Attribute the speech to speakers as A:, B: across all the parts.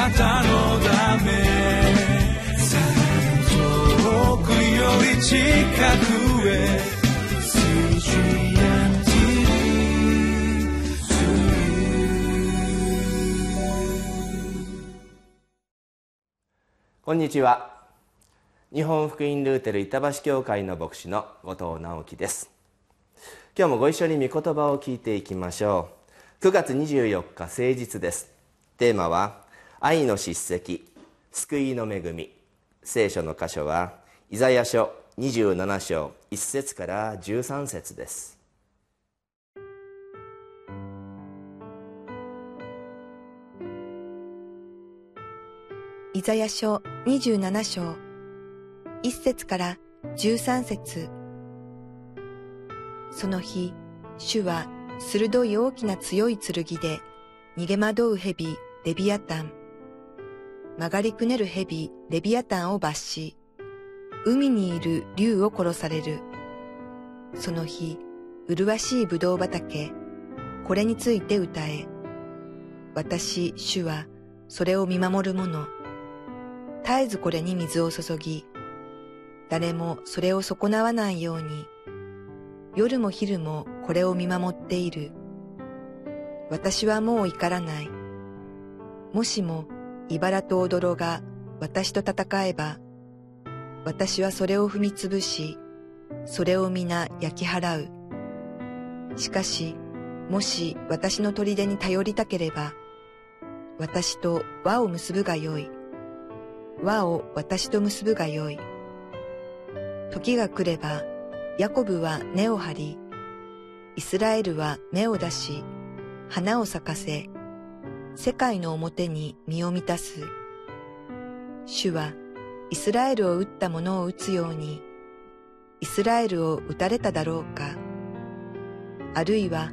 A: なたのため遠くより近くへ
B: こんにちは。日本福音ルーテル板橋教会の牧師の後藤直樹です。今日もご一緒に御言葉を聞いていきましょう。9月24日誠実です。テーマは愛の叱責救いの恵み。聖書の箇所はイザヤ書27章1節から13節です。
C: イザヤ書27章1節から13節。その日、主は鋭い大きな強い剣で逃げ惑う蛇レビアタン、曲がりくねる蛇レビアタンを罰し、海にいる竜を殺される。その日、麗しい葡萄畑、これについて歌え。私、主は、それを見守る者。絶えずこれに水を注ぎ、誰もそれを損なわないように、夜も昼もこれを見守っている。私はもう怒らない。もしも、茨と踊が私と戦えば、私はそれを踏みつぶし、それを皆焼き払う。しかし、もし私の砦に頼りたければ、私と輪を結ぶがよい。輪を私と結ぶがよい。時が来れば、ヤコブは根を張り、イスラエルは芽を出し、花を咲かせ、世界の表に身を満たす。主は、イスラエルを撃った者を撃つように、イスラエルを撃たれただろうか。あるいは、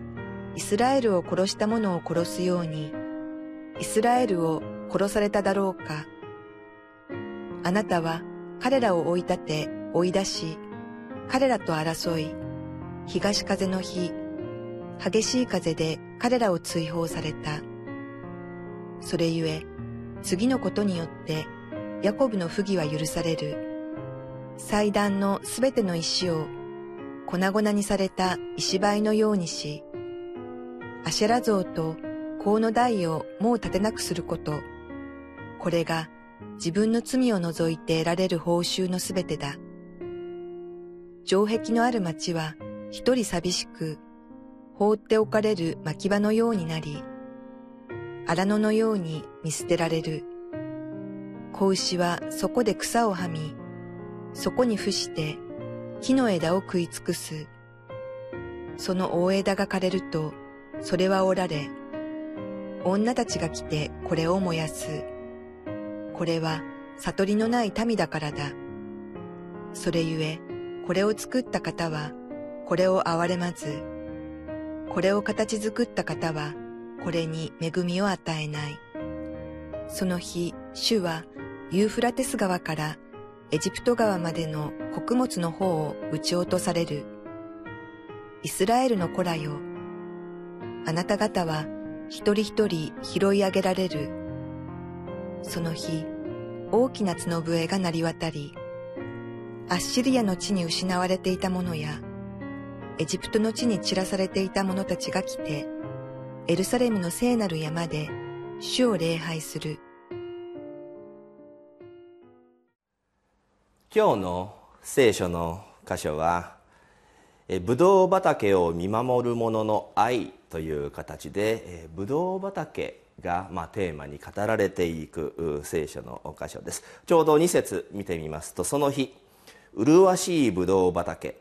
C: イスラエルを殺した者を殺すように、イスラエルを殺されただろうか。あなたは彼らを追い立て追い出し、彼らと争い、東風の日、激しい風で彼らを追放された。それゆえ、次のことによって、ヤコブの不義は許される。祭壇のすべての石を粉々にされた石灰のようにし、アシェラ像と香の台をもう立てなくすること。これが自分の罪を除いて得られる報酬のすべてだ。城壁のある町は一人寂しく、放っておかれる牧場のようになり、荒野のように見捨てられる。子牛はそこで草をはみ、そこに伏して木の枝を食い尽くす。その大枝が枯れると、それは折られ、女たちが来てこれを燃やす。これは悟りのない民だからだ。それゆえ、これを作った方は、これを憐れまず、これを形作った方は、これに恵みを与えない。その日、主はユーフラテス川からエジプト川までの穀物の方を撃ち落とされる。イスラエルの子らよ。あなた方は一人一人拾い上げられる。その日、大きな角笛が鳴り渡り、アッシリアの地に失われていた者や、エジプトの地に散らされていた者たちが来て、エルサレムの聖なる山で主を礼拝する。
B: 今日の聖書の箇所は、ブドウ畑を見守る者の愛という形で、ブドウ畑が、まあ、テーマに語られていく聖書の箇所です。ちょうど2節見てみますと、その日、麗しいブドウ畑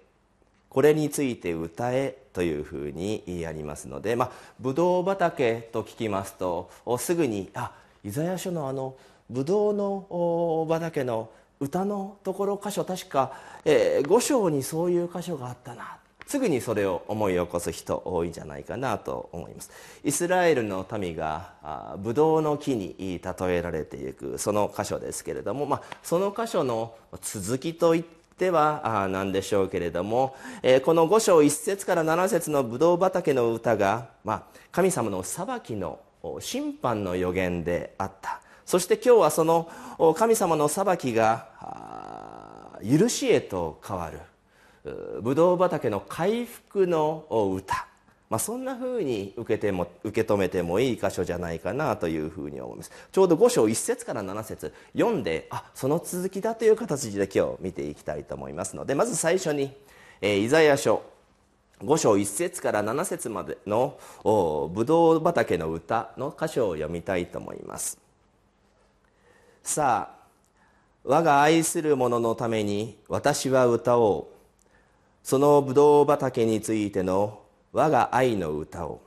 B: これについて歌えというふうにありますので、まあ、ブドウ畑と聞きますとすぐにあイザヤ書のあのブドウの畑の歌のところ箇所確か、えー、5章にそういう箇所があったな。すぐにそれを思い起こす人多いんじゃないかなと思います。イスラエルの民がブドウの木に例えられていくその箇所ですけれども、まあ、その箇所の続きといっではなんでしょうけれども、この五章一節から七節のブドウ畑の歌が、まあ、神様の裁きの審判の予言であった。そして今日はその神様の裁きが許しへと変わるブドウ畑の回復の歌。まあ、そんなふうに受けても受け止めてもいい箇所じゃないかなというふうに思います。ちょうど5章1節から7節読んであその続きだという形で今日見ていきたいと思いますのでまず最初に、えー、イザヤ書5章1節から7節までのブドウ畑の歌の箇所を読みたいと思います。さあ我が愛する者のために私は歌おう。そのブドウ畑についての我が愛の歌を。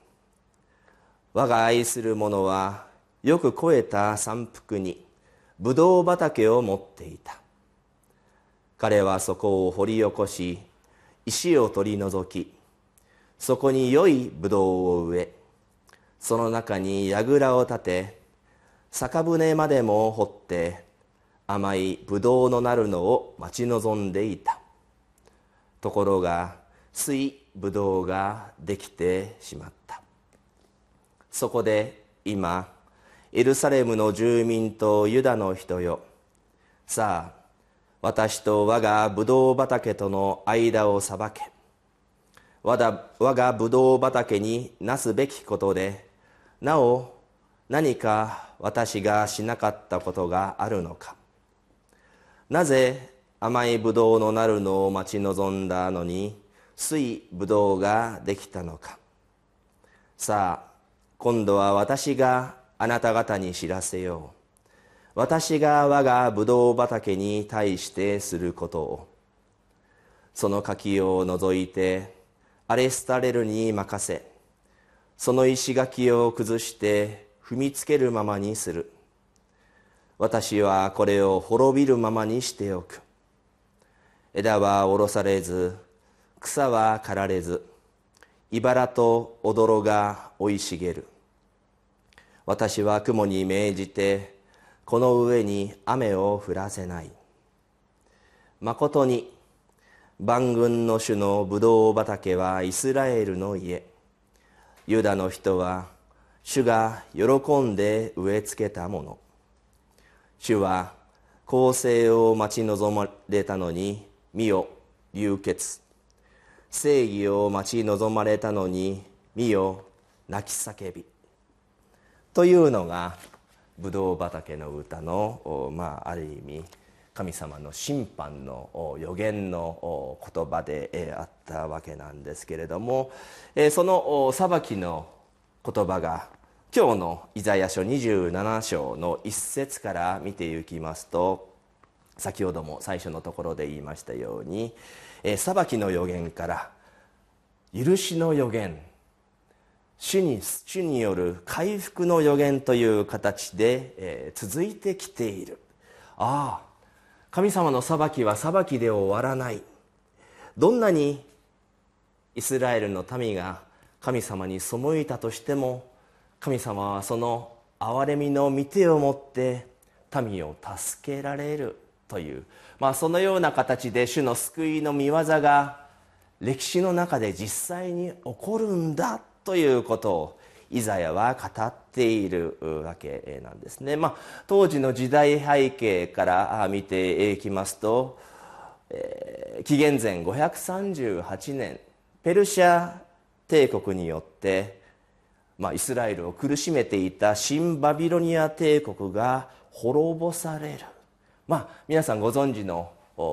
B: 我が愛する者はよく肥えた山腹にブドウ畑を持っていた。彼はそこを掘り起こし石を取り除きそこに良いブドウを植えその中に櫓を立て酒舟までも掘って甘いブドウのなるのを待ち望んでいた。ところが水ブドウができてしまった。そこで今エルサレムの住民とユダの人よ。さあ私と我がブドウ畑との間を裁け。我がブドウ畑になすべきことでなお何か私がしなかったことがあるのか。なぜ甘いブドウのなるのを待ち望んだのに水ブドウができたのか。さあ今度は私があなた方に知らせよう。私が我がブドウ畑に対してすることを。その柿を除いてアレスタレルに任せ。その石垣を崩して踏みつけるままにする。私はこれを滅びるままにしておく。枝は下ろされず草は刈られず茨と踊が生い茂る。私は雲に命じてこの上に雨を降らせない。まことに万軍の主のブドウ畑はイスラエルの家。ユダの人は主が喜んで植え付けたもの。主は公正を待ち望まれたのに見よ流血。正義を待ち望まれたのに見よ泣き叫び。というのがブドウ畑の歌の、まあ、ある意味神様の審判の予言の言葉であったわけなんですけれどもその裁きの言葉が今日のイザヤ書27章の一節から見ていきますと先ほども最初のところで言いましたようにえ裁きの予言から許しの予言主に主による回復の予言という形で、えー、続いてきている。ああ神様の裁きは裁きで終わらない。どんなにイスラエルの民が神様に背いたとしても神様はその憐れみの御手を持って民を助けられるという、まあ、そのような形で主の救いの御業が歴史の中で実際に起こるんだということをイザヤは語っているわけなんですね、まあ、当時の時代背景から見ていきますと、えー、紀元前538年ペルシャ帝国によって、まあ、イスラエルを苦しめていた新バビロニア帝国が滅ぼされる、まあ、皆さんご存知の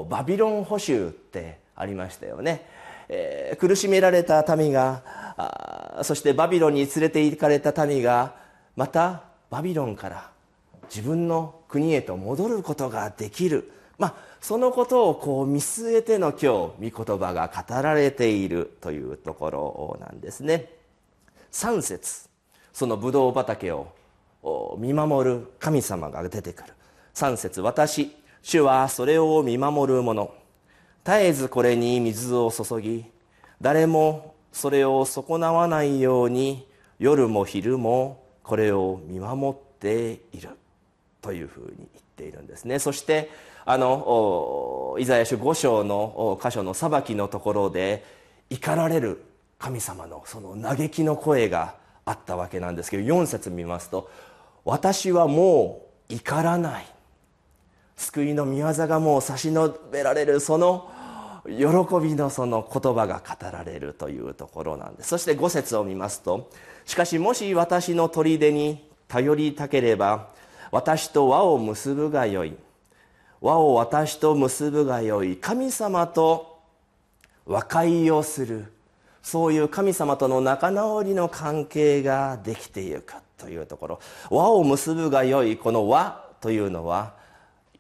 B: バビロン捕囚ってありましたよね。えー、苦しめられた民がそしてバビロンに連れて行かれた民がまたバビロンから自分の国へと戻ることができる、まあ、そのことをこう見据えての今日御言葉が語られているというところなんですね。3節そのブドウ畑を見守る神様が出てくる。3節私主はそれを見守る者。絶えずこれに水を注ぎ誰もそれを損なわないように夜も昼もこれを見守っている。というふうに言っているんですね。そしてあのイザヤ書5章の箇所の裁きのところで怒られる。神様のその嘆きの声があったわけなんですけど4節見ますと「私はもう怒らない。救いの御業がもう差し伸べられるその喜びのその言葉が語られるというところなんです。そして5節を見ますとしかしもし私の砦に頼りたければ私と輪を結ぶがよい。輪を私と結ぶがよい。神様と和解をする。そういう神様との仲直りの関係ができていくというところ。和を結ぶがよいこの和というのは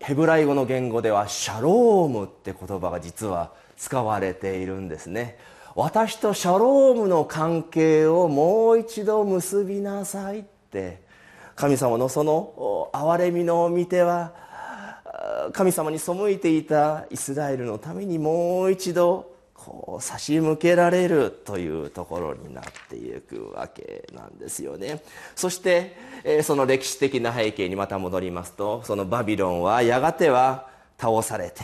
B: ヘブライ語の言語ではシャロームって言葉が実は使われているんですね。私とシャロームの関係をもう一度結びなさいって神様のその憐れみの御手は神様に背いていたイスラエルのためにもう一度こう差し向けられるというところになっていくわけなんですよね。そして、えその歴史的な背景にまた戻りますとそのバビロンはやがては倒されて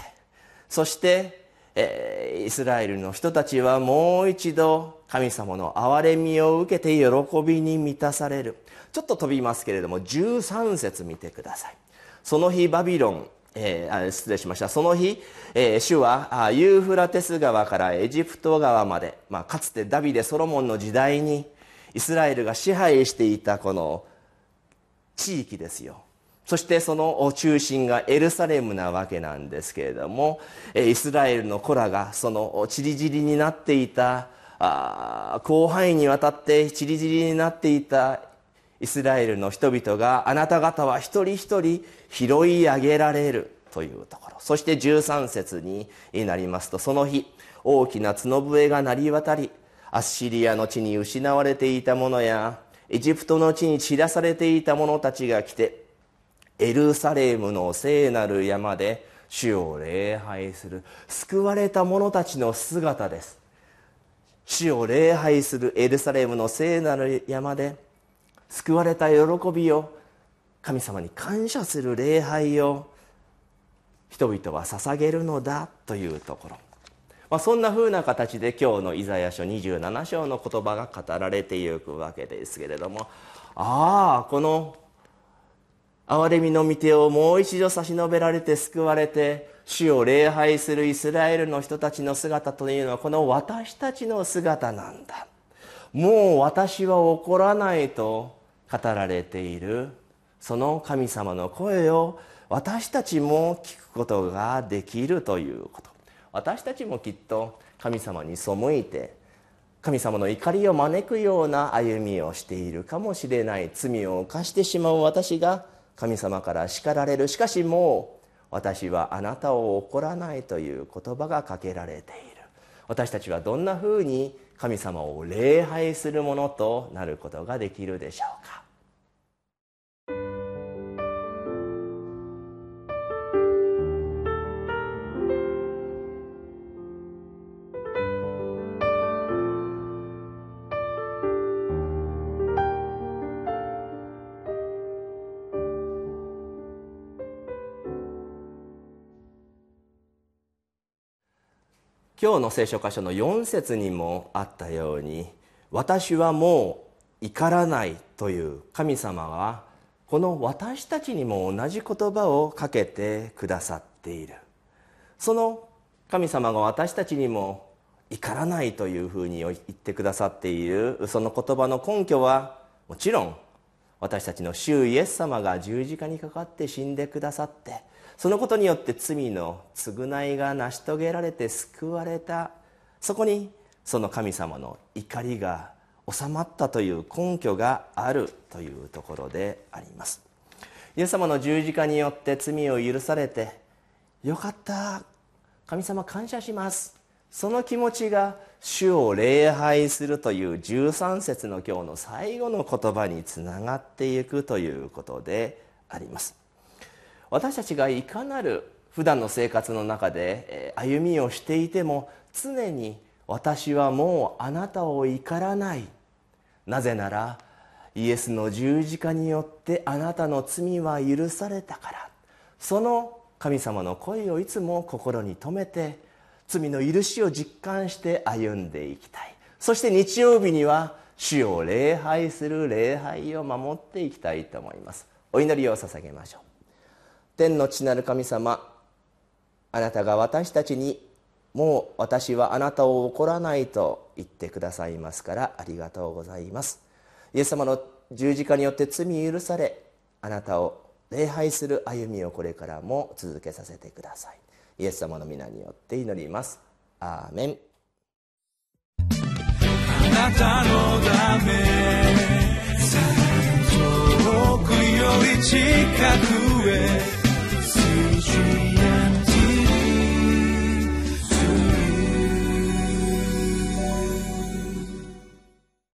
B: そして、えイスラエルの人たちはもう一度神様の憐れみを受けて喜びに満たされる。ちょっと飛びますけれども13節見てください。その日バビロンえー、失礼しました。その日、えー、主はユーフラテス川からエジプト川まで、まあ、かつてダビデソロモンの時代にイスラエルが支配していたこの地域ですよ。そしてその中心がエルサレムなわけなんですけれどもイスラエルの子らがそのちりぢりになっていた広範囲にわたってちりぢりになっていたイスラエルの人々があなた方は一人一人拾い上げられるというところ。そして13節になりますとその日大きな角笛が鳴り渡りアッシリアの地に失われていたものやエジプトの地に散らされていた者たちが来てエルサレムの聖なる山で主を礼拝する。救われた者たちの姿です。主を礼拝するエルサレムの聖なる山で救われた喜びを神様に感謝する礼拝を人々は捧げるのだというところ、まあ、そんなふうな形で今日のイザヤ書27章の言葉が語られていくわけですけれども。ああこの憐れみの御手をもう一度差し伸べられて救われて主を礼拝するイスラエルの人たちの姿というのはこの私たちの姿なんだ。もう私は怒らないと語られている。その神様の声を私たちも聞くことができるということ。私たちもきっと神様に背いて神様の怒りを招くような歩みをしているかもしれない。罪を犯してしまう私が神様から叱られる。しかしもう私はあなたを怒らないという言葉がかけられている。私たちはどんなふうに神様を礼拝するものとなることができるでしょうか。今日の聖書箇所の4節にもあったように私はもう怒らないという神様はこの私たちにも同じ言葉をかけてくださっている。その神様が私たちにも怒らないというふうに言ってくださっているその言葉の根拠はもちろん私たちの主イエス様が十字架にかかって死んでくださってそのことによって罪の償いが成し遂げられて救われた。そこにその神様の怒りが収まったという根拠があるというところであります。イエス様の十字架によって罪を許されてよかった。神様感謝します。その気持ちが主を礼拝するという13節の今日の最後の言葉につながっていくということであります。私たちがいかなる普段の生活の中で歩みをしていても常に私はもうあなたを怒らない。なぜならイエスの十字架によってあなたの罪は許されたから。その神様の声をいつも心に留めて罪の許しを実感して歩んでいきたい。そして日曜日には主を礼拝する礼拝を守っていきたいと思います。お祈りを捧げましょう。天の父なる神様あなたが私たちにもう私はあなたを怒らないと言ってくださいますからありがとうございます。イエス様の十字架によって罪許されあなたを礼拝する歩みをこれからも続けさせてください。イエス様の皆によって祈ります。アーメン。
A: あなたのため遠くより近くへ需要。